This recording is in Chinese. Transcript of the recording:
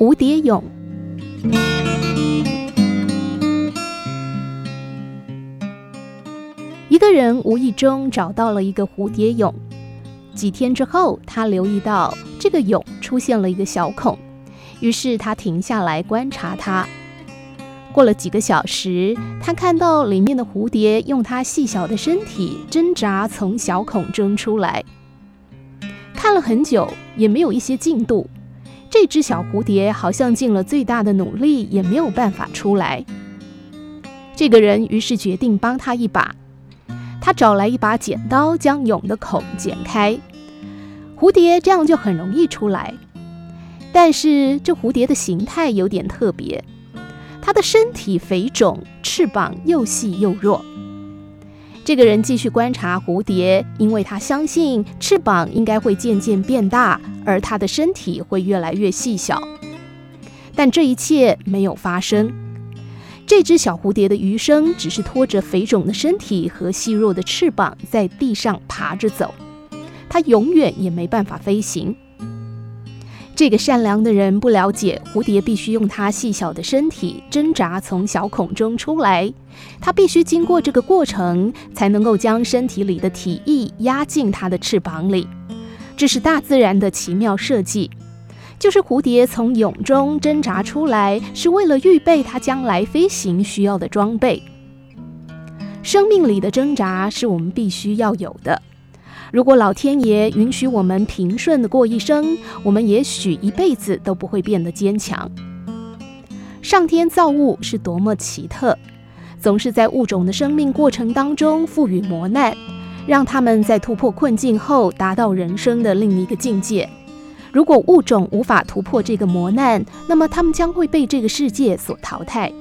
蝴蝶蛹。一个人无意中找到了一个蝴蝶蛹，几天之后，他留意到这个蛹出现了一个小孔，于是他停下来观察它。过了几个小时，他看到里面的蝴蝶用它细小的身体挣扎从小孔中出来。看了很久，也没有一些进度。这只小蝴蝶好像尽了最大的努力，也没有办法出来。这个人于是决定帮他一把。他找来一把剪刀，将蛹的孔剪开，蝴蝶这样就很容易出来。但是这蝴蝶的形态有点特别，它的身体肥肿，翅膀又细又弱。这个人继续观察蝴蝶，因为他相信翅膀应该会渐渐变大，而他的身体会越来越细小。但这一切没有发生。这只小蝴蝶的余生只是拖着肥肿的身体和细弱的翅膀在地上爬着走，它永远也没办法飞行。这个善良的人不了解蝴蝶必须用它细小的身体挣扎从小孔中出来，它必须经过这个过程才能够将身体里的体液压进它的翅膀里，这是大自然的奇妙设计。就是蝴蝶从蛹中挣扎出来，是为了预备它将来飞行需要的装备。生命里的挣扎是我们必须要有的。如果老天爷允许我们平顺地过一生，我们也许一辈子都不会变得坚强。上天造物是多么奇特，总是在物种的生命过程当中赋予磨难，让他们在突破困境后达到人生的另一个境界。如果物种无法突破这个磨难，那么他们将会被这个世界所淘汰。